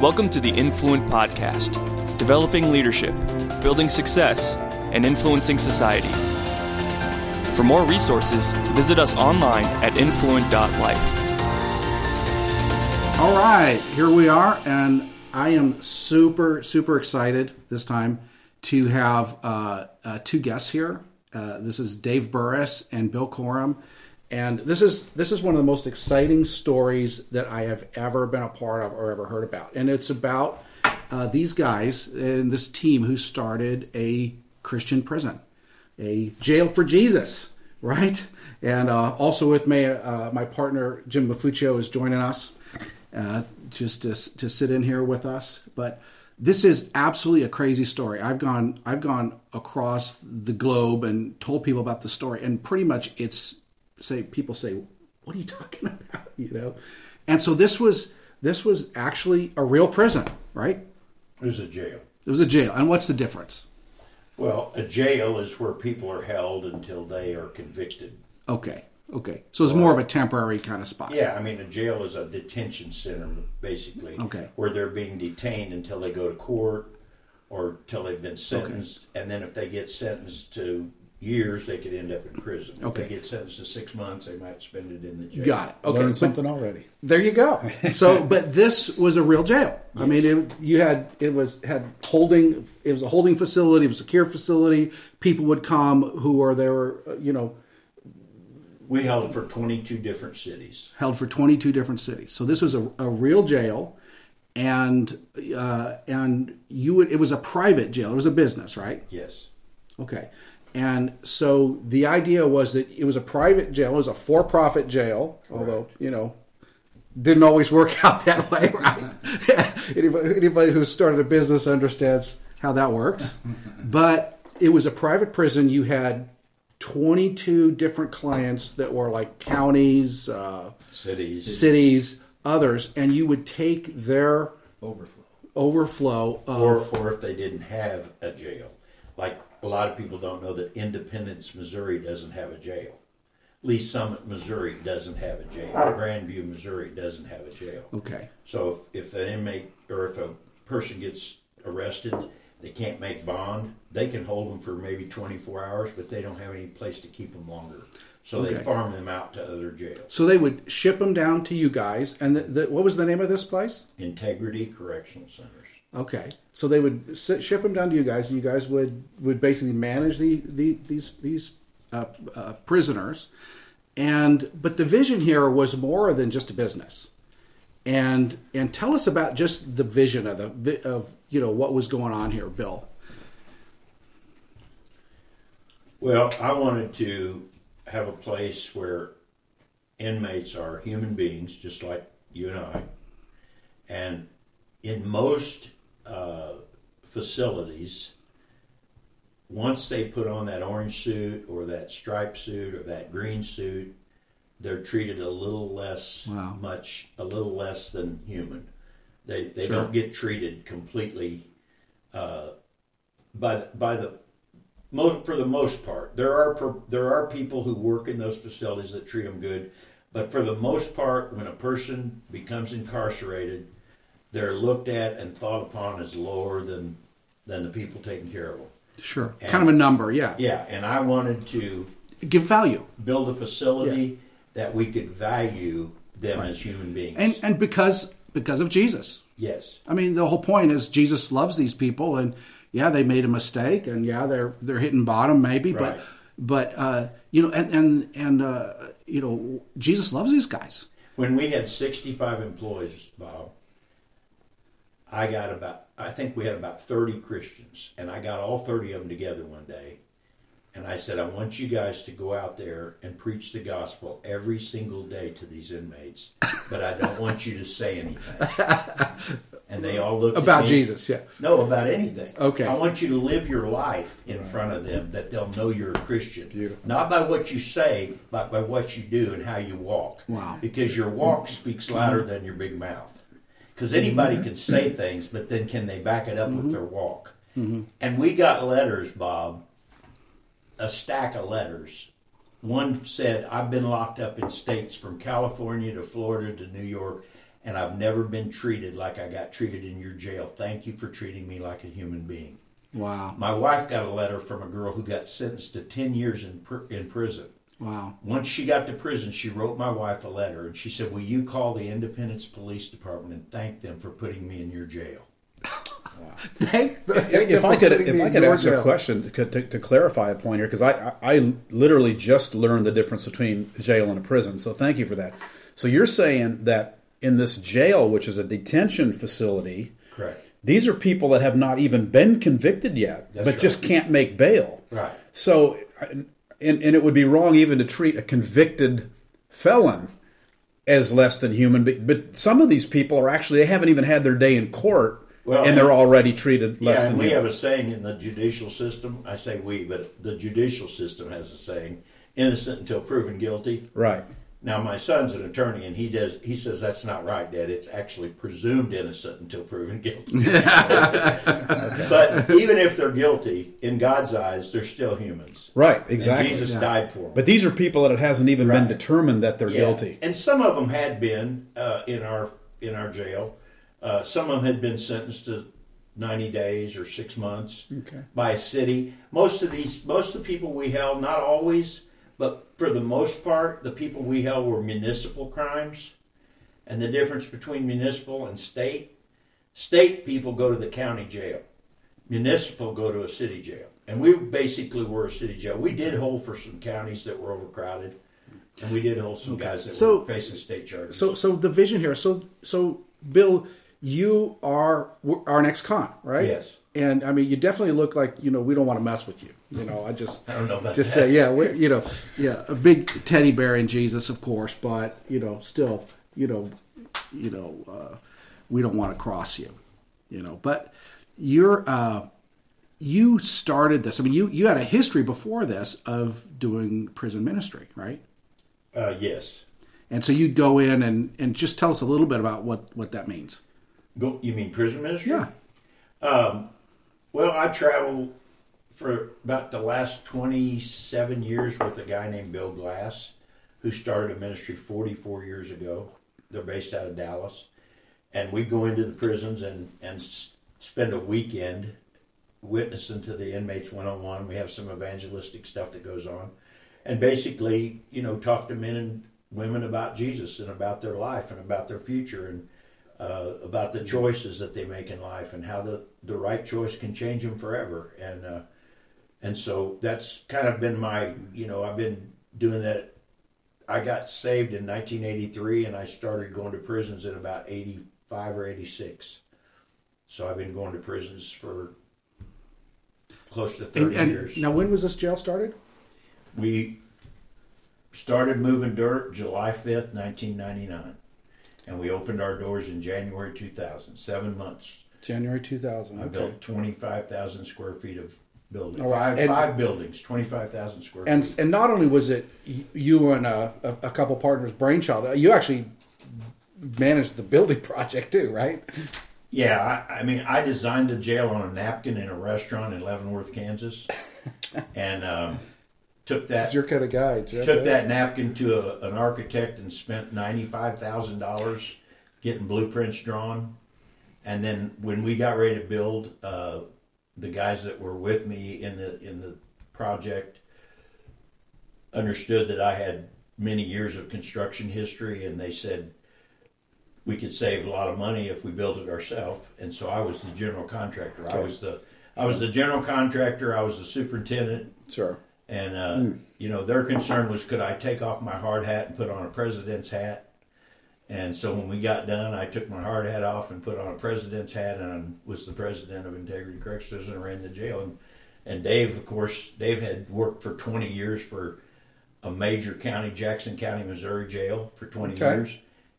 Welcome to the Influent Podcast, developing leadership, building success, and influencing society. For more resources, visit us online at influent.life. All right, here we are, and I am super, super excited this time to have uh, uh, two guests here. Uh, this is Dave Burris and Bill Corum, and this is this is one of the most exciting stories that I have ever been a part of or ever heard about, and it's about uh, these guys and this team who started a Christian prison, a jail for Jesus, right? And uh, also with me, uh, my partner Jim Mafuccio is joining us uh, just to, to sit in here with us. But this is absolutely a crazy story. I've gone I've gone across the globe and told people about the story, and pretty much it's say people say, "What are you talking about?" You know, and so this was this was actually a real prison, right? It was a jail. It was a jail, and what's the difference? Well, a jail is where people are held until they are convicted. Okay, okay, so it's more of a temporary kind of spot. Yeah, I mean, a jail is a detention center, basically. Okay. Where they're being detained until they go to court or till they've been sentenced. And then if they get sentenced to years, they could end up in prison. If Okay. they get sentenced to six months, they might spend it in the jail. Got it. Okay, Learned but- something already. There you go. So, but this was a real jail. I mean, it, you had it was had holding. It was a holding facility. It was a secure facility. People would come who were there. You know, We held for 22 different cities. held for twenty two different cities. So this was a, a real jail, and uh, and you would. It was a private jail. It was a business, right? Yes. Okay. And so the idea was that it was a private jail, it was a for profit jail, although, you know, didn't always work out that way, right? anybody, anybody who's started a business understands how that works. but it was a private prison. You had 22 different clients that were like counties, uh, Cities. cities, others, and you would take their Overflow. overflow of. or, or if they didn't have a jail. Like a lot of people don't know that Independence, Missouri doesn't have a jail. Lee's Summit, Missouri doesn't have a jail. Oh. Grandview, Missouri doesn't have a jail. okay. So if, if an inmate or if a person gets arrested, they can't make bond, they can hold them for maybe 24 hours, but they don't have any place to keep them longer. So they farm them out to other jails. So they would ship them down to you guys, and the, the, what was the name of this place? Integrity Correctional Centers. Okay, so they would ship them down to you guys, and you guys would would basically manage the, the these these uh, uh, prisoners, and but the vision here was more than just a business, and and tell us about just the vision of the of you know what was going on here, Bill. Well, I wanted to have a place where inmates are human beings, just like you and I. And in most uh, facilities, once they put on that orange suit or that striped suit or that green suit, they're treated a little less Wow. much, a little less than human. They they Sure. don't get treated completely uh, by by the for the most part. There are per- there are people who work in those facilities that treat them good, but for the most part, when a person becomes incarcerated, they're looked at and thought upon as lower than than the people taking care of them. Sure, And- kind of a number, yeah. Yeah, and I wanted to Give value, build a facility that we could value them as human beings. and and because because of Jesus. yes, I mean, the whole point is Jesus loves these people, and yeah, they made a mistake, and yeah, they're they're hitting bottom maybe, Right. but but uh, you know, and and and uh, you know, Jesus loves these guys. when we had 65 employees, Bob, I got about, I think we had about 30 Christians, and I got all 30 of them together one day. And I said, I want you guys to go out there and preach the gospel every single day to these inmates, but I don't want you to say anything. And they all looked at About. Jesus, yeah. No, about anything. Okay. I want you to live your life in front of them that they'll know you're a Christian. Beautiful. Not by what you say, but by what you do and how you walk. Wow. Because your walk mm. speaks mm-hmm. louder than your big mouth. Because anybody mm-hmm. can say things, but then can they back it up with mm-hmm. their walk? Mm-hmm. And we got letters, Bob, a stack of letters. One said, I've been locked up in states from California to Florida to New York, and I've never been treated like I got treated in your jail. Thank you for treating me like a human being. Wow. My wife got a letter from a girl who got sentenced to 10 years in, pr- in prison. Wow. Once she got to prison, she wrote my wife a letter and she said, Will you call the Independence Police Department and thank them for putting me in your jail? Thank, if I could, if I could ask a question to, to, to clarify a point here, because I, I, I literally just learned the difference between jail and a prison. So thank you for that. So you're saying that in this jail, which is a detention facility, Correct. these are people that have not even been convicted yet, That's but right. just can't make bail. Right. So, uh, and, and it would be wrong even to treat a convicted felon as less than human. But, but some of these people are actually they haven't even had their day in court, Well, and they're already treated less yeah, than and we human. have a saying in the judicial system. I say we, but the judicial system has a saying: "Innocent until proven guilty." right. Now, my son's an attorney, and he does. He says that's not right, Dad. It's actually presumed innocent until proven guilty. But even if they're guilty, in God's eyes, they're still humans. Right, And exactly. Jesus died for them. But these are people that it hasn't even been determined that they're Yeah. guilty. And some of them had been uh, in our in our jail. Uh, some of them had been sentenced to ninety days or six months Okay. by a city. Most of these, most of the people we held, not always, but for the most part, the people we held were municipal crimes. And the difference between municipal and state, state people go to the county jail. Municipal go to a city jail. And we basically were a city jail. We did hold for some counties that were overcrowded. And we did hold some guys that So- were facing state charges. So, so the vision here. So, so Bill, you are are an ex-con, right? Yes. And I mean, you definitely look like you know we don't want to mess with you. You know, I just I don't know about just that. say yeah, we're, you know, yeah, a big teddy bear in Jesus, of course, but you know, still, you know, you know, uh, we don't want to cross you, you know. But you're uh, you started this. I mean, you you had a history before this of doing prison ministry, right? uh, yes. And so you'd go in and, and just tell us a little bit about what, what that means. Go, you mean prison ministry? Yeah. Well, I traveled for about the last 27 years with a guy named Bill Glass, who started a ministry 44 years ago. They're based out of Dallas. And we go into the prisons and, and spend a weekend witnessing to the inmates one on one. We have some evangelistic stuff that goes on. And basically, you know, talk to men and women about Jesus and about their life and about their future and uh, about the choices that they make in life and how the, the right choice can change them forever. And uh, and so that's kind of been my, you know, I've been doing that. I got saved in 1983 and I started going to prisons in about 85 or 86. So I've been going to prisons for close to 30 And, and years. now, when was this jail started? We started moving dirt July 5th, 1999. And we opened our doors in January 2000. Seven months. January 2000. I Okay. built 25,000 square feet of building. All right. Five, And- five buildings, 25,000 square And feet. and not only was it you and a, a, couple partners brainchild, uh, you actually managed the building project too, right? Yeah, I, I mean, I designed the jail on a napkin in a restaurant in Leavenworth, Kansas. and um, took that That's your kind of guy, Jeff. took that napkin to a, an architect and spent ninety five thousand dollars getting blueprints drawn. And then when we got ready to build, uh, the guys that were with me in the in the project understood that I had many years of construction history, and they said we could save a lot of money if we built it ourselves. And so I was the general contractor. I was the I was the general contractor. I was the superintendent. Sure. And uh, you know, their concern was could I take off my hard hat and put on a president's hat? And so when we got done, I took my hard hat off and put on a president's hat, and was the president of Integrity Corrections and ran the jail. And, and Dave, of course, Dave had worked for 20 years for a major county, Jackson County, Missouri jail for 20 Okay. years,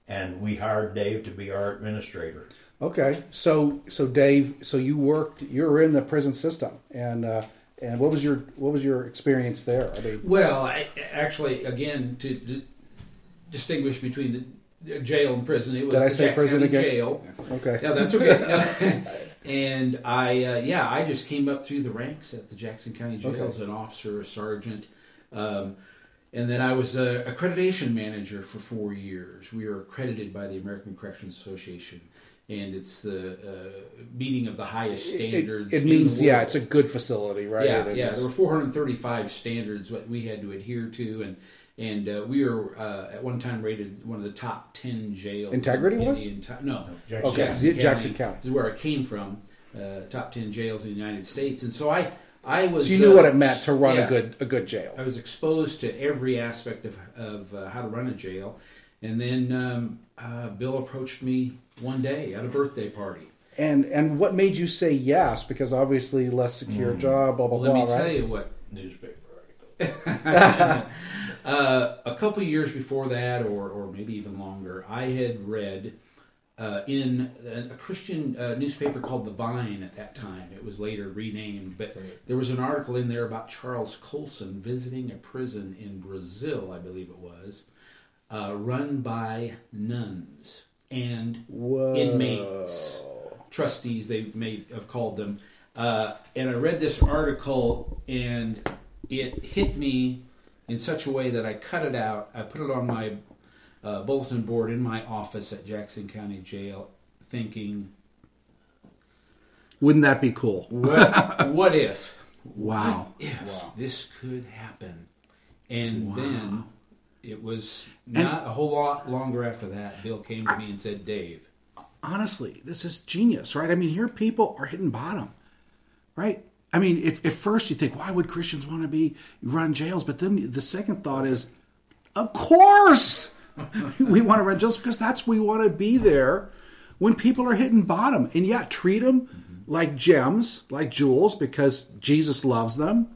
and we hired Dave to be our administrator. Okay. So so Dave, so you worked, you were in the prison system, and uh, and what was your what was your experience there? I mean, Well, I, actually, again, to, d distinguish between the the jail and prison, it was Did I say Jackson prison County again? jail. okay. Yeah, that's okay. and I, uh, yeah, I just came up through the ranks at the Jackson County Jail Okay. as an officer, a sergeant. Um, and then I was a accreditation manager for four years. We are accredited by the American Corrections Association, and it's the uh, meeting of the highest standards. It, it means yeah, it's a good facility, right? Yeah, yeah. There were 435 standards that we had to adhere to, and and uh, we were uh, at one time rated one of the top 10 jails. Integrity in, was the enti- no, Jackson, okay, Jackson County. Jackson County. This is where I came from. Uh, top 10 jails in the United States, and so I I was. So you knew what it uh, meant to run yeah, a good a good jail. I was exposed to every aspect of of uh, how to run a jail, and then um, uh, Bill approached me one day at a birthday party. And and what made you say yes? Because obviously less secure mm. job. Blah blah well, blah. Let me right? tell you what newspaper article. uh, a couple years before that, or or maybe even longer, I had read uh, in a Christian uh, newspaper called The Vine at that time. It was later renamed, but there was an article in there about Charles Colson visiting a prison in Brazil, I believe it was, uh, run by nuns and Whoa. inmates, trustees they may have called them. Uh, and I read this article, and it hit me in such a way that I cut it out. I put it on my uh, bulletin board in my office at Jackson County Jail, thinking, "Wouldn't that be cool? what, what if? Wow! What if wow. this could happen?" And wow. then it was not and, a whole lot longer after that. Bill came to I, me and said, "Dave, honestly, this is genius, right? I mean, here people are hitting bottom, right?" I mean, if, at first you think, why would Christians want to be run jails? But then the second thought is, of course, we want to run jails because that's we want to be there when people are hitting bottom. And yeah, treat them mm-hmm. like gems, like jewels, because Jesus loves them.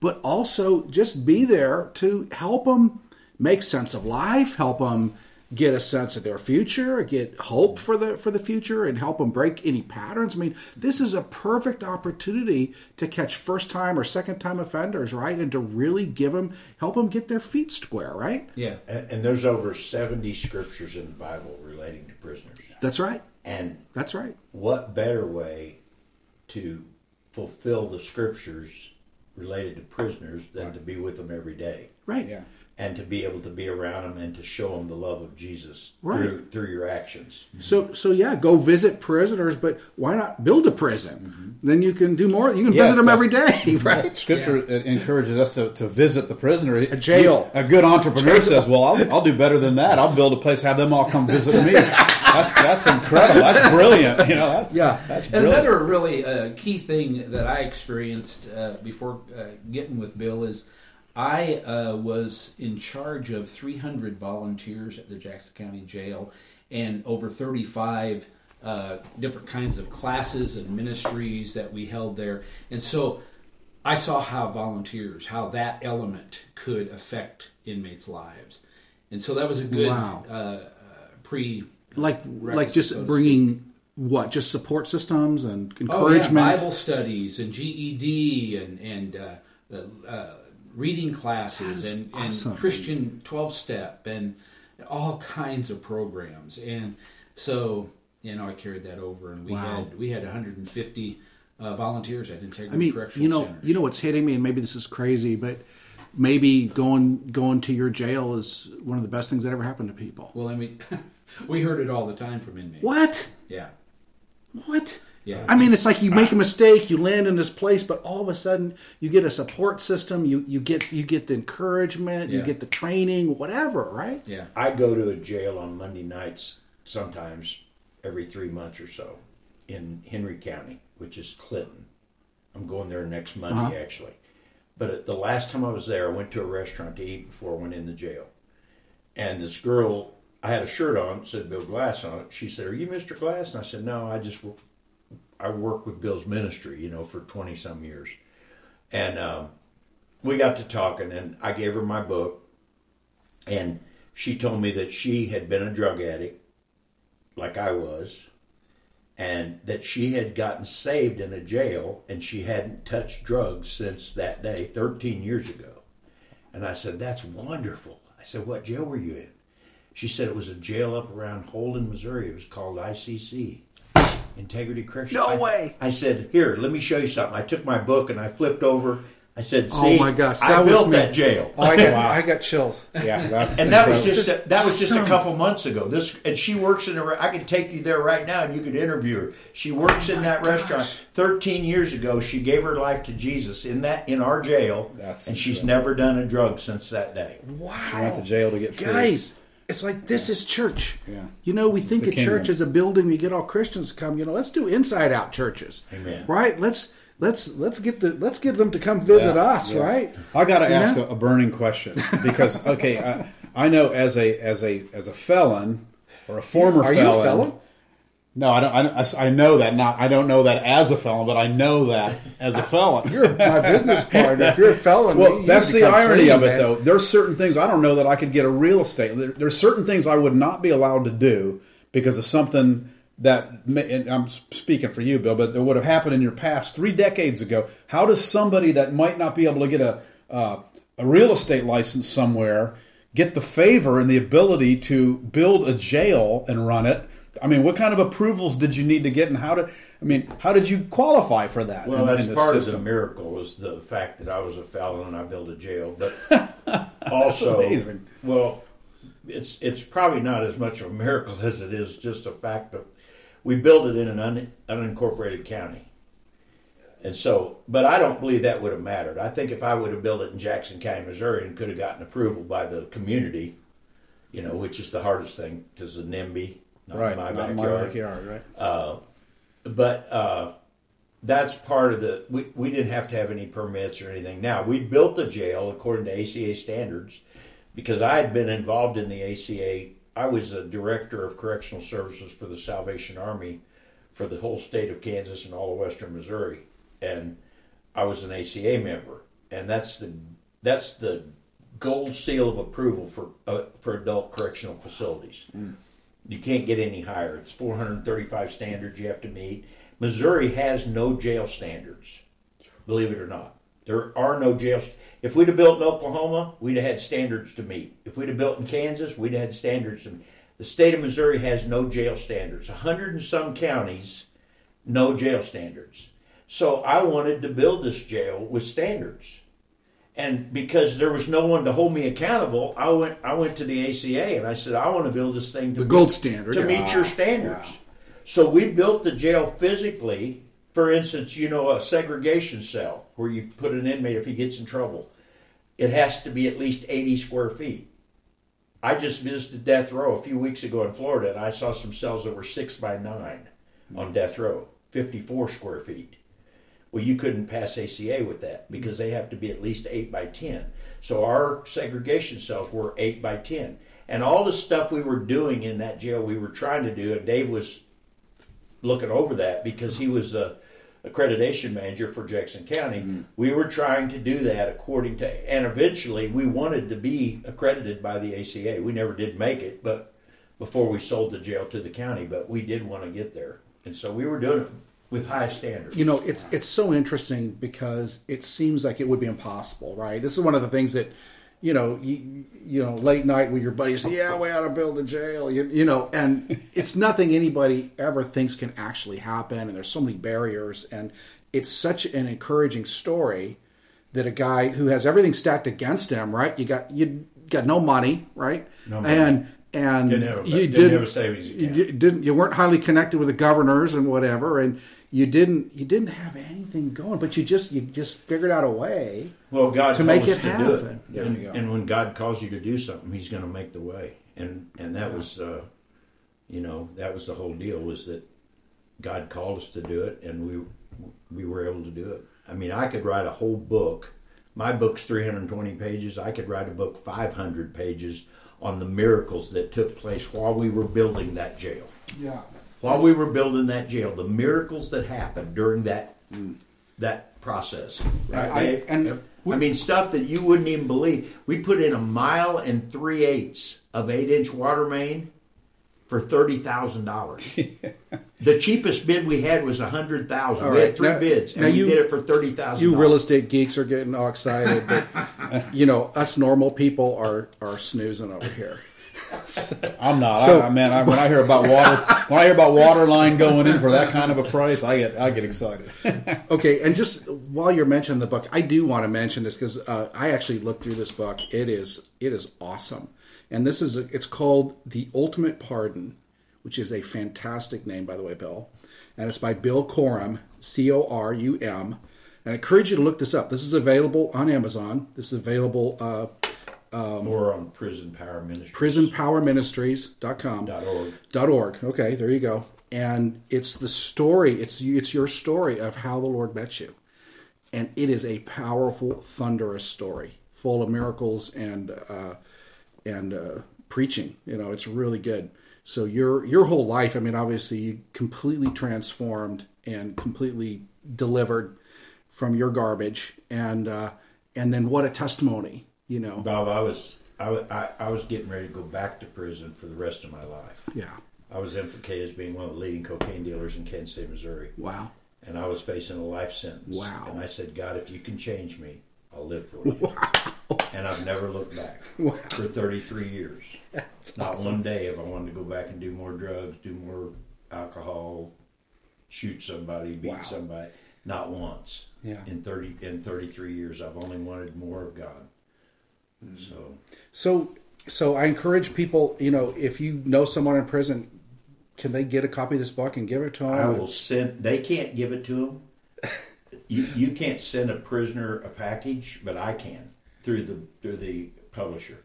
But also just be there to help them make sense of life, help them get a sense of their future, get hope for the for the future, and help them break any patterns. I mean, this is a perfect opportunity to catch first time or second time offenders, right, and to really give them help them get their feet square, right? Yeah. And, and there's over seventy scriptures in the Bible relating to prisoners. That's right. And that's right. What better way to fulfill the scriptures related to prisoners than right. to be with them every day? Right. Yeah and to be able to be around them and to show them the love of Jesus right. through, through your actions. So, so yeah, go visit prisoners, but why not build a prison? Mm-hmm. Then you can do more. You can visit them every day, right? Scripture yeah. encourages us to, to visit the prisoner. A jail. A good entrepreneur says, "Well, I'll, I'll, do better than that. I'll build a place, have them all come visit me." that's that's incredible. That's brilliant. You know, that's yeah. That's brilliant. another really uh, key thing that I experienced uh, before uh, getting with Bill is I uh, was in charge of 300 volunteers at the Jackson County Jail and over 35 uh, different kinds of classes and ministries that we held there. And so I saw how volunteers, how that element could affect inmates' lives. And so that was a good wow. uh, pre. Like, like just bringing what just support systems and encouragement, oh, yeah. Bible studies and GED and and uh, uh, reading classes and, awesome. and Christian 12 step and all kinds of programs. And so, you know, I carried that over and we wow. had, we had 150 uh, volunteers at Integrity I mean, Correctional you know, Centers. you know what's hitting me and maybe this is crazy, but maybe going, going to your jail is one of the best things that ever happened to people. Well, I mean, we heard it all the time from inmates. What? Yeah. What? Yeah. I mean, it's like you make a mistake, you land in this place, but all of a sudden you get a support system. You you get you get the encouragement, yeah. you get the training, whatever, right? Yeah. I go to a jail on Monday nights sometimes every three months or so in Henry County, which is Clinton. I'm going there next Monday uh-huh. actually. But the last time I was there, I went to a restaurant to eat before I went in the jail, and this girl. I had a shirt on, said Bill Glass on it. She said, "Are you Mr. Glass?" And I said, "No, I just I worked with Bill's ministry, you know, for 20 some years. And um, we got to talking, and I gave her my book. And she told me that she had been a drug addict, like I was, and that she had gotten saved in a jail and she hadn't touched drugs since that day, 13 years ago. And I said, That's wonderful. I said, What jail were you in? She said it was a jail up around Holden, Missouri. It was called ICC. Integrity Correction. No way. I said, Here, let me show you something. I took my book and I flipped over I said, Oh "See, my gosh, I that was built me. that jail." Oh, I got, I got chills. Yeah, that's and that was just a, that was just a couple months ago. This and she works in a. re- I could take you there right now, and you could interview her. She works oh in that restaurant. Thirteen years ago, she gave her life to Jesus in that in our jail, That's and she's never done a drug since that day. Wow. She went to jail to get free. Guys, it's like this is church. Yeah. You know, we This think a church kingdom. is a building. We get all Christians to come. You know, let's do inside out churches. Amen. Right? Let's let's let's get the let's get them to come visit Yeah, us. yeah. Right? I got to ask know? a, burning question because okay, I, I know as a as a as a felon or a former Are you a felon? No, I don't. I, don't- I know that. Not I don't know that as a felon, but I know that as a felon. You're my business partner. If you're a felon, Well, that's the irony clean, of it, man. though. There's certain things I don't know that I could get a real estate. There, there's certain things I would not be allowed to do because of something that. And I'm speaking for you, Bill, but that would have happened in your past three decades ago. How does somebody that might not be able to get a uh, a real estate license somewhere get the favor and the ability to build a jail and run it? I mean, what kind of approvals did you need to get, and how did I mean, how did you qualify for that? Well, in- that's in part of the miracle is the fact that I was a felon and I built a jail. But also, amazing. well, it's it's probably not as much of a miracle as it is just a fact that we built it in an un, unincorporated county. And so, but I don't believe that would have mattered. I think if I would have built it in Jackson County, Missouri, and could have gotten approval by the community, you know, which is the hardest thing because the NIMBY, not right, my not backyard my backyard, right? but uh, that's part of the. We, we didn't have to have any permits or anything. Now we built the jail according to ACA standards because I had been involved in the ACA. I was a director of correctional services for the Salvation Army for the whole state of Kansas and all of western Missouri, and I was an ACA member, and that's the that's the gold seal of approval for uh, for adult correctional facilities. You can't get any higher. It's 435 standards you have to meet. Missouri has no jail standards, believe it or not. There are no jail. If we'd have built in Oklahoma, we'd have had standards to meet. If we'd have built in Kansas, we'd have had standards to meet. The state of Missouri has no jail standards. A hundred and some counties, no jail standards. So I wanted to build this jail with standards and because there was no one to hold me accountable, I went I went to the ACA and I said I want to build this thing to The meet- gold standard, to yeah. meet your standards. So we built the jail physically. For instance, you know a segregation cell where you put an inmate if he gets in trouble. It has to be at least eighty square feet. I just visited death row a few weeks ago in Florida, and I saw some cells that were six by nine on death row, fifty-four square feet. Well, you couldn't pass ACA with that because they have to be at least 8 by 10. So our segregation cells were 8 by 10. And all the stuff we were doing in that jail, we were trying to do, and Dave was looking over that because he was the accreditation manager for Jackson County. Mm-hmm. We were trying to do that according to, and eventually we wanted to be accredited by the ACA. We never did make it, but before we sold the jail to the county, but we did want to get there. And so we were doing it with high standards. You know, it's it's so interesting because it seems like it would be impossible, right? This is one of the things that, you know, you, you know, late night with your buddies, yeah, we ought to build a jail, you, you know, and it's nothing anybody ever thinks can actually happen, and there's so many barriers, and it's such an encouraging story that a guy who has everything stacked against him, right? You got you got no money, right? No money. And and Didn't have you didn't have a savings you didn't you weren't highly connected with the governors and whatever, and you didn't you didn't have anything going, but you just you just figured out a way. Well, God to make it to do happen. it, There and, you go. and when God calls you to do something, He's going to make the way, and and that was, uh, you know, that was the whole deal was that God called us to do it, and we we were able to do it. I mean, I could write a whole book. My book's 320 pages. I could write a book 500 pages on the miracles that took place while we were building that jail Yeah. While we were building that jail, the miracles that happened during that that process. Right, I- and I mean, stuff that you wouldn't even believe. We put in a mile and three eighths of eight inch water main for thirty thousand dollars. the cheapest bid we had was a hundred thousand. All We right. had three Now- bids, and now we you- did it for thirty thousand. You real estate geeks are getting all excited, but you know us normal people are are snoozing over here. I'm not. So, I, man, I, when I hear about water, when I hear about water line going in for that kind of a price, I get I get excited. okay, and just while you're mentioning the book, I do want to mention this because uh, I actually looked through this book. It is it is awesome, and this is a, it's called The Ultimate Pardon, which is a fantastic name, by the way, Bill, and it's by Bill Corum, C O R U M. And I encourage you to look this up. This is available on Amazon. This is available. Uh, um, or on Prison Power Ministries. PrisonPowerMinistries.com. Dot org. Dot org. Okay, there you go. And it's the story. It's it's your story of how the Lord met you, and it is a powerful, thunderous story, full of miracles and uh, and uh, preaching. You know, it's really good. So your your whole life. I mean, obviously, you completely transformed and completely delivered from your garbage, and uh, and then what a testimony you know. Bob, I was I, I, I was getting ready to go back to prison for the rest of my life. Yeah. I was implicated as being one of the leading cocaine dealers in Kansas City, Missouri. Wow. And I was facing a life sentence. Wow. And I said, God, if you can change me, I'll live for you. Wow. And I've never looked back wow. for 33 years. That's Not awesome. one day have I wanted to go back and do more drugs, do more alcohol, shoot somebody, beat wow. somebody. Not once. Yeah. In 30 in 33 years, I've only wanted more of God. So, so, so I encourage people. You know, if you know someone in prison, can they get a copy of this book and give it to them? I will send. They can't give it to them. you you can't send a prisoner a package, but I can through the through the publisher.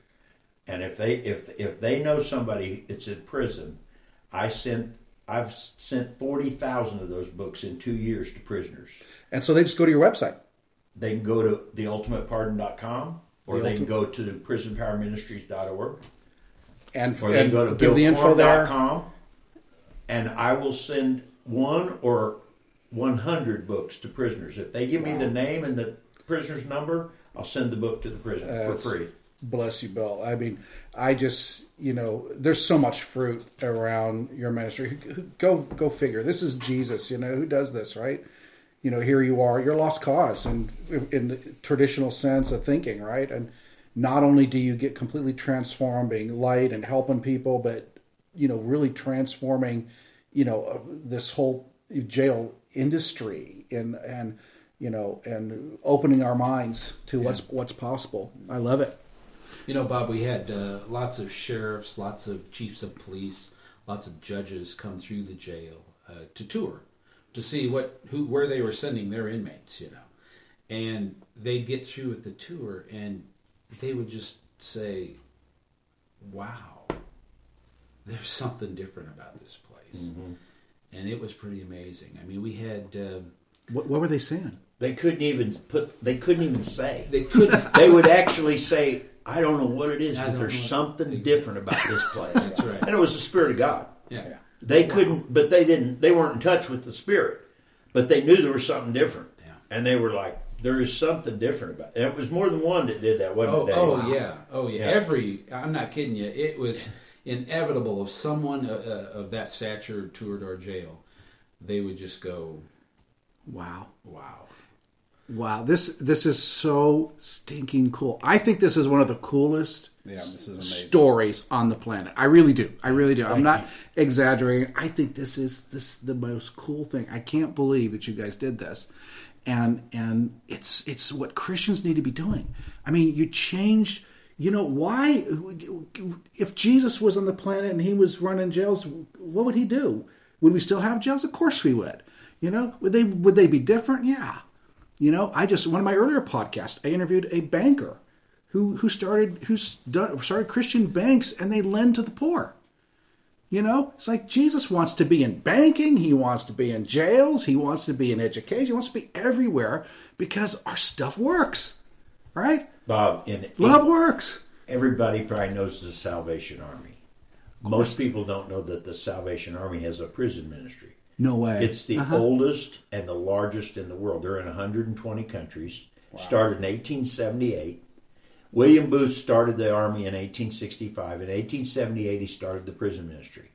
And if they if if they know somebody that's in prison, I sent I've sent forty thousand of those books in two years to prisoners. And so they just go to your website. They can go to theultimatepardon.com or the they can go to prisonpowerministries.org. And, or they and can go to give the info there. And I will send one or 100 books to prisoners. If they give wow. me the name and the prisoner's number, I'll send the book to the prison uh, for free. Bless you, Bill. I mean, I just, you know, there's so much fruit around your ministry. Go, go figure. This is Jesus. You know, who does this, right? You know, here you are, you're lost cause, and in the traditional sense of thinking, right? And not only do you get completely transformed, being light and helping people, but you know, really transforming, you know, uh, this whole jail industry and and you know, and opening our minds to yeah. what's what's possible. I love it. You know, Bob, we had uh, lots of sheriffs, lots of chiefs of police, lots of judges come through the jail uh, to tour to see what who where they were sending their inmates, you know. And they'd get through with the tour and they would just say, "Wow, there's something different about this place." Mm-hmm. And it was pretty amazing. I mean, we had uh, what, what were they saying? They couldn't even put. They couldn't even say. They couldn't. they would actually say, "I don't know what it is, but there's something different about this place." That's right. And it was the Spirit of God. Yeah. yeah. They couldn't, but they didn't. They weren't in touch with the spirit, but they knew there was something different, yeah. and they were like, "There is something different about." It. And it was more than one that did that, wasn't oh, it? Oh wow. yeah, oh yeah. yeah. Every, I'm not kidding you. It was inevitable if someone uh, uh, of that stature toured our jail, they would just go, "Wow, wow." Wow, this this is so stinking cool. I think this is one of the coolest yeah, this is stories on the planet. I really do. I really do. Thank I'm not you. exaggerating. I think this is this the most cool thing. I can't believe that you guys did this. And and it's it's what Christians need to be doing. I mean, you changed you know why if Jesus was on the planet and he was running jails, what would he do? Would we still have jails? Of course we would. You know, would they would they be different? Yeah. You know, I just one of my earlier podcasts, I interviewed a banker who who started who started Christian banks and they lend to the poor. You know, it's like Jesus wants to be in banking, he wants to be in jails, he wants to be in education, he wants to be everywhere because our stuff works. Right? Bob, in love works. Everybody probably knows the Salvation Army. Most people don't know that the Salvation Army has a prison ministry. No way. It's the uh-huh. oldest and the largest in the world. They're in 120 countries. Wow. Started in 1878. William Booth started the army in 1865. In 1878, he started the prison ministry.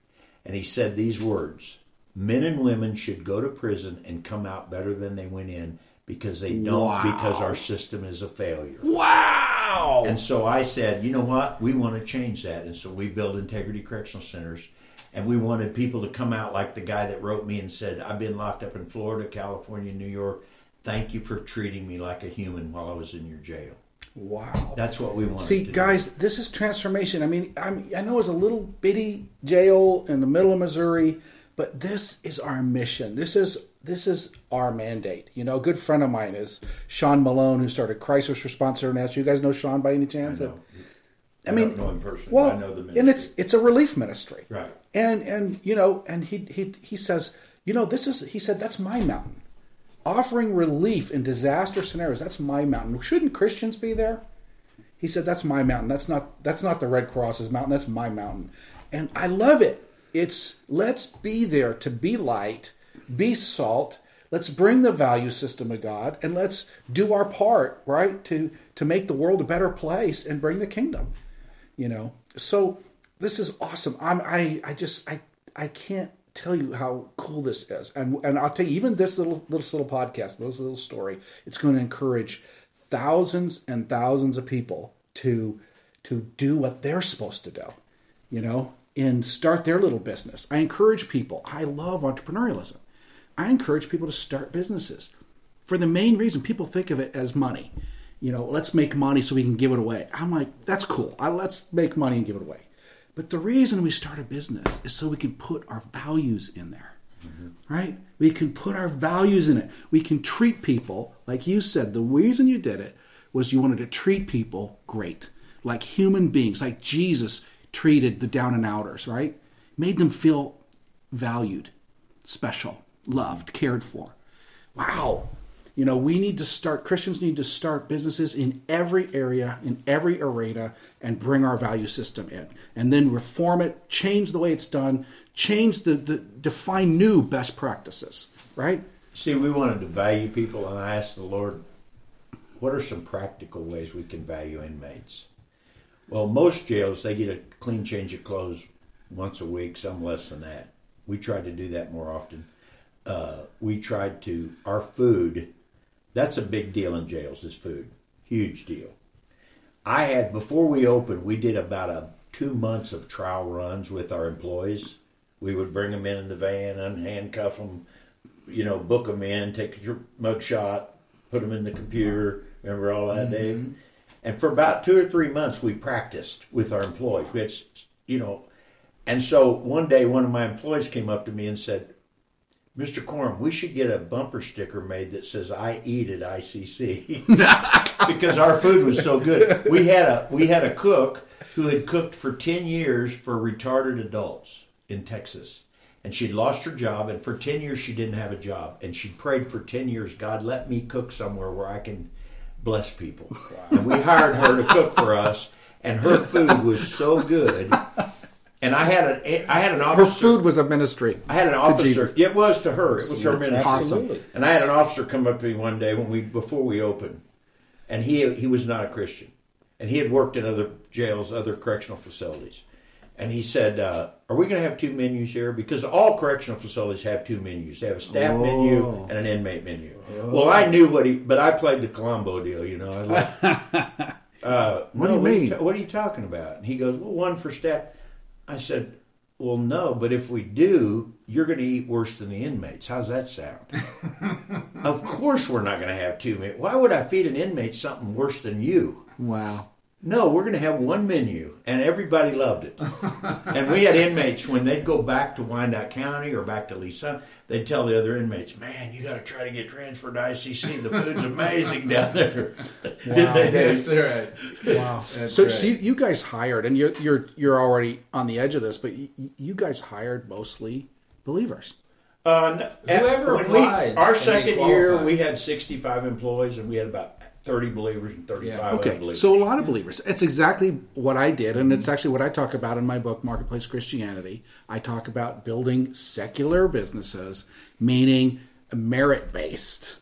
And he said these words Men and women should go to prison and come out better than they went in because they don't, wow. because our system is a failure. Wow! And so I said, you know what? We want to change that. And so we built Integrity Correctional Centers. And we wanted people to come out like the guy that wrote me and said, I've been locked up in Florida, California, New York. Thank you for treating me like a human while I was in your jail. Wow. That's what we want. See, guys, do. this is transformation. I mean, I'm, I know it's a little bitty jail in the middle of Missouri, but this is our mission. This is this is our mandate. You know, a good friend of mine is Sean Malone, who started Crisis Response International. You guys know Sean by any chance? I, know. I, I mean, know him personally. Well, I know the ministry. and it's it's a relief ministry, right? And and you know, and he he he says, you know, this is he said that's my mountain offering relief in disaster scenarios. That's my mountain. Shouldn't Christians be there? He said, "That's my mountain. That's not that's not the Red Cross's mountain. That's my mountain." And I love it. It's let's be there to be light, be salt. Let's bring the value system of God and let's do our part, right, to to make the world a better place and bring the kingdom. You know. So this is awesome. I'm I I just I I can't tell you how cool this is. And and I'll tell you, even this little this little podcast, this little story, it's going to encourage thousands and thousands of people to to do what they're supposed to do. You know, and start their little business. I encourage people. I love entrepreneurialism. I encourage people to start businesses for the main reason people think of it as money. You know, let's make money so we can give it away. I'm like, that's cool. I, let's make money and give it away. But the reason we start a business is so we can put our values in there. Mm-hmm. Right? We can put our values in it. We can treat people, like you said, the reason you did it was you wanted to treat people great, like human beings, like Jesus treated the down and outers, right? Made them feel valued, special, loved, cared for. Wow. You know, we need to start, Christians need to start businesses in every area, in every arena, and bring our value system in. And then reform it, change the way it's done, change the, the define new best practices, right? See, we wanted to value people, and I asked the Lord, what are some practical ways we can value inmates? Well, most jails, they get a clean change of clothes once a week, some less than that. We tried to do that more often. Uh, we tried to, our food, that's a big deal in jails, is food. Huge deal. I had, before we opened, we did about a two months of trial runs with our employees. We would bring them in in the van, unhandcuff them, you know, book them in, take your mug shot, put them in the computer. Remember all that, mm-hmm. Dave? And for about two or three months, we practiced with our employees. We had, you know, and so one day, one of my employees came up to me and said, Mr. Corum, we should get a bumper sticker made that says "I eat at ICC" because our food was so good. We had a we had a cook who had cooked for ten years for retarded adults in Texas, and she'd lost her job, and for ten years she didn't have a job, and she prayed for ten years, God, let me cook somewhere where I can bless people. Wow. And we hired her to cook for us, and her food was so good and I had an I had an officer. Her food was a ministry. I had an officer. It was to her. It was her ministry. Awesome. And I had an officer come up to me one day when we before we opened, and he he was not a Christian, and he had worked in other jails, other correctional facilities, and he said, uh, "Are we going to have two menus here? Because all correctional facilities have two menus. They have a staff oh. menu and an inmate menu." Oh. Well, I knew what he, but I played the Columbo deal. You know, I like, uh, "What no, do you mean? What are you talking about?" And he goes, "Well, one for staff." I said, well, no, but if we do, you're going to eat worse than the inmates. How's that sound? of course, we're not going to have two meals. Why would I feed an inmate something worse than you? Wow. No, we're going to have one menu, and everybody loved it. and we had inmates when they'd go back to Wyandotte County or back to Lisa, they'd tell the other inmates, "Man, you got to try to get transferred to ICC. The food's amazing down there." Wow, that's right. Wow. That's so, right. so you, you, guys hired, and you're you're you're already on the edge of this, but you, you guys hired mostly believers. Uh, Whoever applied, we, our second year, we had 65 employees, and we had about 30 believers and 35 yeah. okay. unbelievers. So a lot of believers. It's exactly what I did, and it's actually what I talk about in my book, Marketplace Christianity. I talk about building secular businesses, meaning merit based,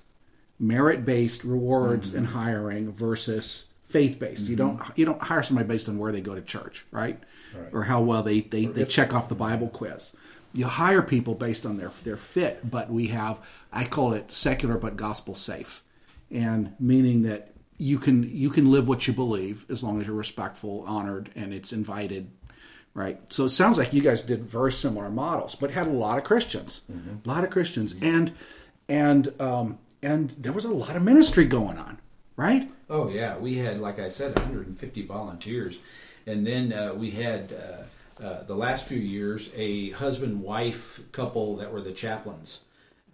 merit based rewards mm-hmm. and hiring versus faith based. Mm-hmm. You don't you don't hire somebody based on where they go to church, right? right. Or how well they, they, they check off the Bible quiz. You hire people based on their their fit, but we have I call it secular but gospel safe and meaning that you can you can live what you believe as long as you're respectful, honored, and it's invited. Right. So it sounds like you guys did very similar models, but had a lot of Christians, mm-hmm. a lot of Christians, and and um, and there was a lot of ministry going on, right? Oh yeah, we had, like I said, 150 volunteers, and then uh, we had uh, uh, the last few years a husband-wife couple that were the chaplains,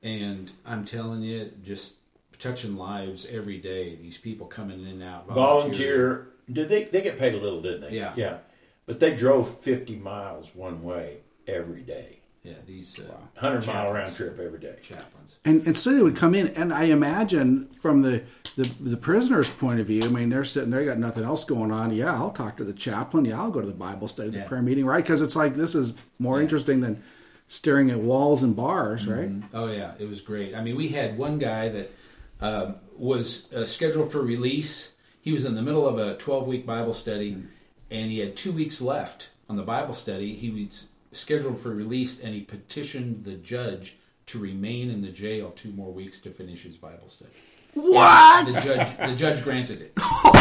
and I'm telling you, just touching lives every day. These people coming in and out. Volunteer. Did they? They get paid a little, didn't they? Yeah. Yeah. But they drove 50 miles one way every day. Yeah, these uh, hundred mile round trip every day. Chaplains, and and so they would come in, and I imagine from the, the the prisoner's point of view, I mean, they're sitting there, got nothing else going on. Yeah, I'll talk to the chaplain. Yeah, I'll go to the Bible study, the yeah. prayer meeting, right? Because it's like this is more yeah. interesting than staring at walls and bars, right? Mm-hmm. Oh yeah, it was great. I mean, we had one guy that um, was uh, scheduled for release. He was in the middle of a twelve week Bible study, and he had two weeks left on the Bible study. He was scheduled for release, and he petitioned the judge to remain in the jail two more weeks to finish his Bible study. What? The judge, the judge granted it.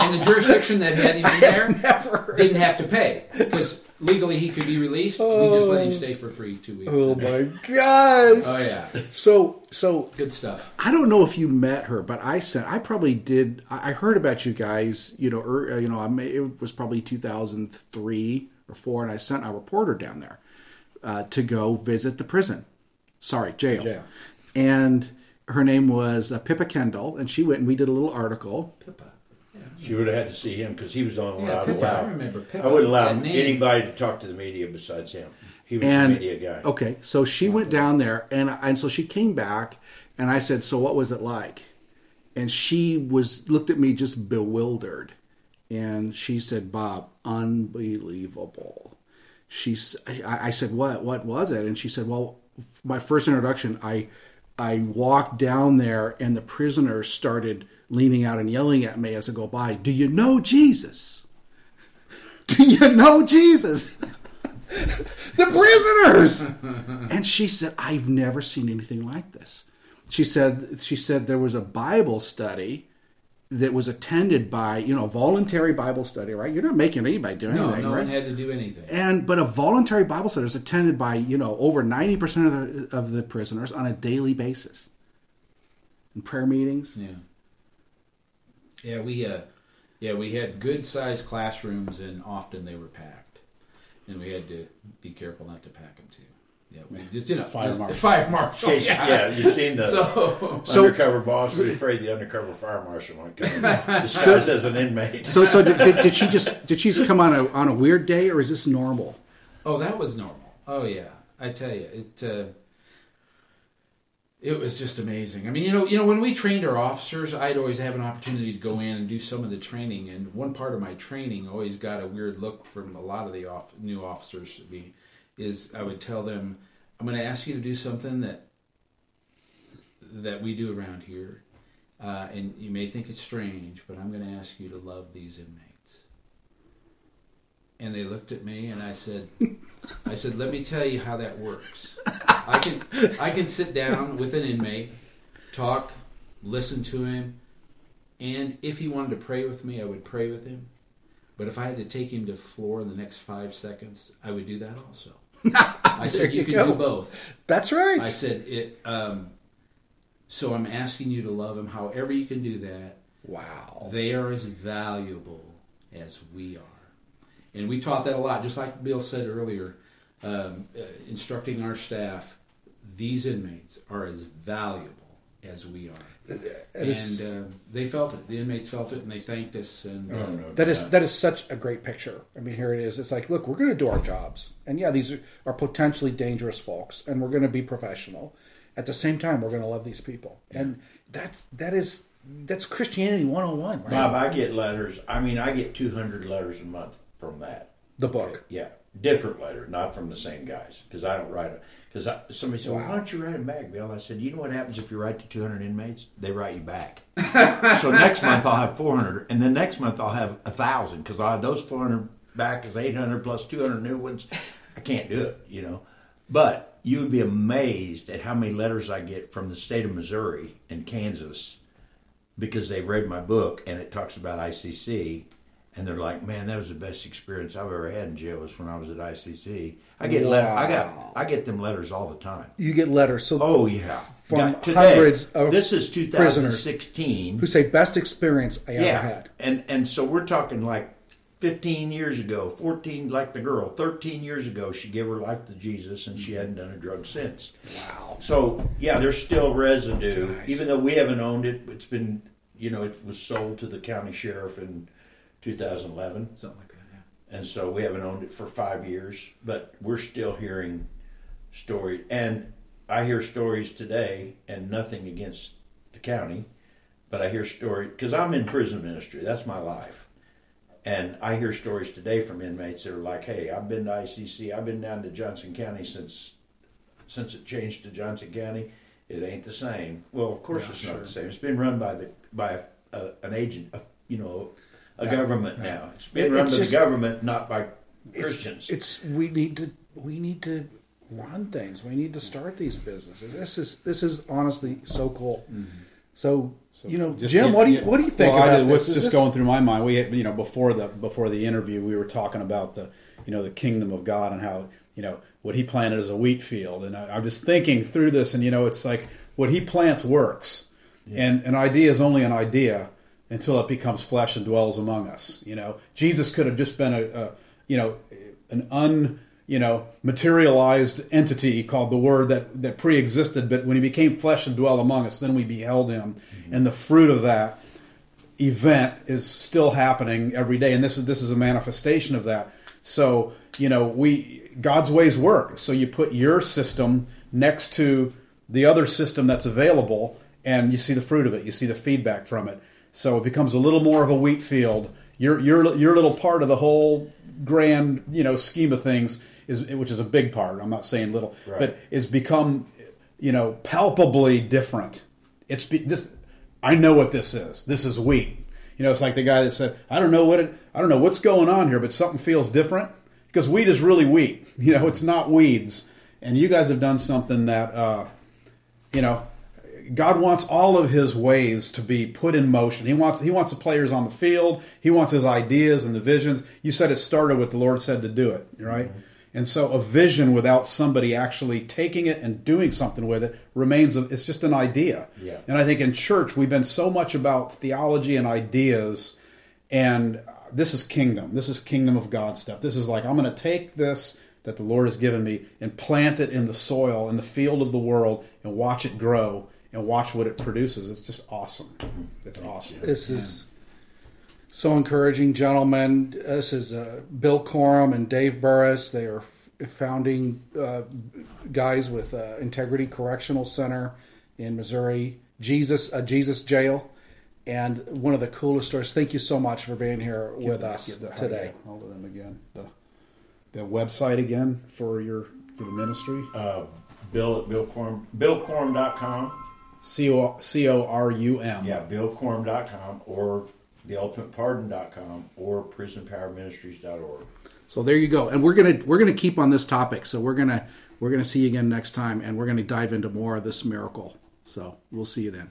and the jurisdiction that had him in there didn't have to pay because legally he could be released. Oh, we just let him stay for free two weeks. Oh my god! Oh yeah. So so good stuff. I don't know if you met her, but I sent. I probably did. I heard about you guys. You know, er, you know, I may, it was probably 2003 or four, and I sent a reporter down there uh, to go visit the prison. Sorry, jail. jail. And her name was uh, Pippa Kendall, and she went and we did a little article. Pippa. She would have had to see him because he was the only one yeah, Pippa, I remember Pippa. I wouldn't allow anybody to talk to the media besides him. He was and, the media guy. Okay, so she went down there, and and so she came back, and I said, "So what was it like?" And she was looked at me just bewildered, and she said, "Bob, unbelievable." She, I, I said, "What? What was it?" And she said, "Well, my first introduction, I." I walked down there and the prisoners started leaning out and yelling at me as I go by, Do you know Jesus? Do you know Jesus? the prisoners. and she said, I've never seen anything like this. She said she said there was a Bible study that was attended by you know voluntary Bible study, right? You're not making anybody do anything, no, no right? one had to do anything. And but a voluntary Bible study is attended by you know over ninety percent of the of the prisoners on a daily basis. In prayer meetings, yeah, yeah, we uh, yeah we had good sized classrooms, and often they were packed, and we had to be careful not to pack them too. Yeah, we just you know fire marshal. Fire marshal. Yeah. yeah, you've seen the so, undercover boss who's afraid the undercover fire marshal might come disguised as an inmate. So, so did, did, did, she just did she just come on a on a weird day, or is this normal? Oh, that was normal. Oh yeah, I tell you, it uh, it was just amazing. I mean, you know, you know, when we trained our officers, I'd always have an opportunity to go in and do some of the training, and one part of my training always got a weird look from a lot of the off, new officers. Be is I would tell them, I'm going to ask you to do something that that we do around here, uh, and you may think it's strange, but I'm going to ask you to love these inmates. And they looked at me, and I said, I said, let me tell you how that works. I can I can sit down with an inmate, talk, listen to him, and if he wanted to pray with me, I would pray with him. But if I had to take him to floor in the next five seconds, I would do that also. I said you, you can go. do both. That's right. I said it. Um, so I'm asking you to love him, however you can do that. Wow. They are as valuable as we are. And we taught that a lot, just like Bill said earlier, um, uh, instructing our staff, these inmates are as valuable as we are. and uh, they felt it. The inmates felt it, and they thanked us. And uh, no, that is that is such a great picture. I mean, here it is. It's like, look, we're going to do our jobs, and yeah, these are, are potentially dangerous folks, and we're going to be professional. At the same time, we're going to love these people, yeah. and that's that is that's Christianity 101, right? Bob, I get letters. I mean, I get 200 letters a month from that. The book. Okay. Yeah. Different letter, not from the same guys, because I don't write it. Because somebody said, well, "Why don't you write them back, Bill?" I said, "You know what happens if you write to 200 inmates? They write you back. so next month I'll have 400, and then next month I'll have a thousand because I'll have those 400 back is 800 plus 200 new ones. I can't do it, you know. But you would be amazed at how many letters I get from the state of Missouri and Kansas because they've read my book and it talks about ICC, and they're like, "Man, that was the best experience I've ever had in jail was when I was at ICC." I get letter, I got I get them letters all the time. You get letters. So Oh yeah, from Got- hundreds of this is prisoners 2016. who say best experience I ever had. and and so we're talking like 15 years ago, 14 like the girl, 13 years ago she gave her life to Jesus and she mm-hmm. hadn't done a drug since. Wow. So yeah, there's still residue, Nice. even though we haven't owned it. It's been you know it was sold to the county sheriff in 2011, Something like that. Yeah. and so we haven't owned it for five years. But we're still hearing stories, and I hear stories today, and nothing against the county, but I hear stories because I'm in prison ministry. That's my life. And I hear stories today from inmates that are like, "Hey, I've been to ICC. I've been down to Johnson County since since it changed to Johnson County. It ain't the same. Well, of course Yeah, it's sure. not the same. It's been run by the by a, a, an agent, a, you know, a government now. It's been It- run it's by just- the government, not by Christians. it's we need to we need to run things. We need to start these businesses. This is this is honestly so cool. Mm-hmm. So, you know, Just- Jim, what do you what do you think well, I about did- this? What's Is just this- going through my mind? We, had, you know, before the before the interview, we were talking about the, you know, the kingdom of God and how, you know, what He planted as a wheat field, and I, I'm just thinking through this, and you know, it's like what He plants works, and an idea is only an idea until it becomes flesh and dwells among us. You know, Jesus could have just been a, a you know, an un you know, materialized entity called the Word that, that pre existed, but when he became flesh and dwell among us, then we beheld him. Mm-hmm. And the fruit of that event is still happening every day. And this is this is a manifestation of that. So, you know, we God's ways work. So you put your system next to the other system that's available and you see the fruit of it. You see the feedback from it. So it becomes a little more of a wheat field. Your your your little part of the whole grand, you know, scheme of things is which is a big part. I'm not saying little, Right. but is become you know palpably different. It's be, this. I know what this is. This is wheat. You know, it's like the guy that said, "I don't know what it, I don't know what's going on here, but something feels different." Because wheat is really wheat. You know, it's not weeds. And you guys have done something that, uh, you know, God wants all of His ways to be put in motion. He wants He wants the players on the field. He wants His ideas and the visions. You said it started with the Lord said to do it, right? Mm-hmm. And so a vision without somebody actually taking it and doing something with it remains. A, it's just an idea. Yeah. And I think in church we've been so much about theology and ideas, and this is kingdom. This is kingdom of God stuff. This is like I'm going to take this that the Lord has given me and plant it in the soil in the field of the world and watch it grow and watch what it produces. It's just awesome. It's awesome. This is so encouraging, gentlemen. This is uh, Bill Corum and Dave Burris. They are founding uh, guys with uh, Integrity Correctional Center in Missouri, Jesus, uh, Jesus Jail, and one of the coolest stories. Thank you so much for being here with us the- today. Hold of them again. The the website again for your for the ministry. uh, Bill at Billcorum, BillCorum.com. C O C O R U M. Yeah, BillCorum.com or TheUltimatePardon.com or PrisonPowerMinistries.org. So there you go. And we're gonna we're gonna keep on this topic. So we're gonna we're gonna see you again next time, and we're gonna dive into more of this miracle. So we'll see you then.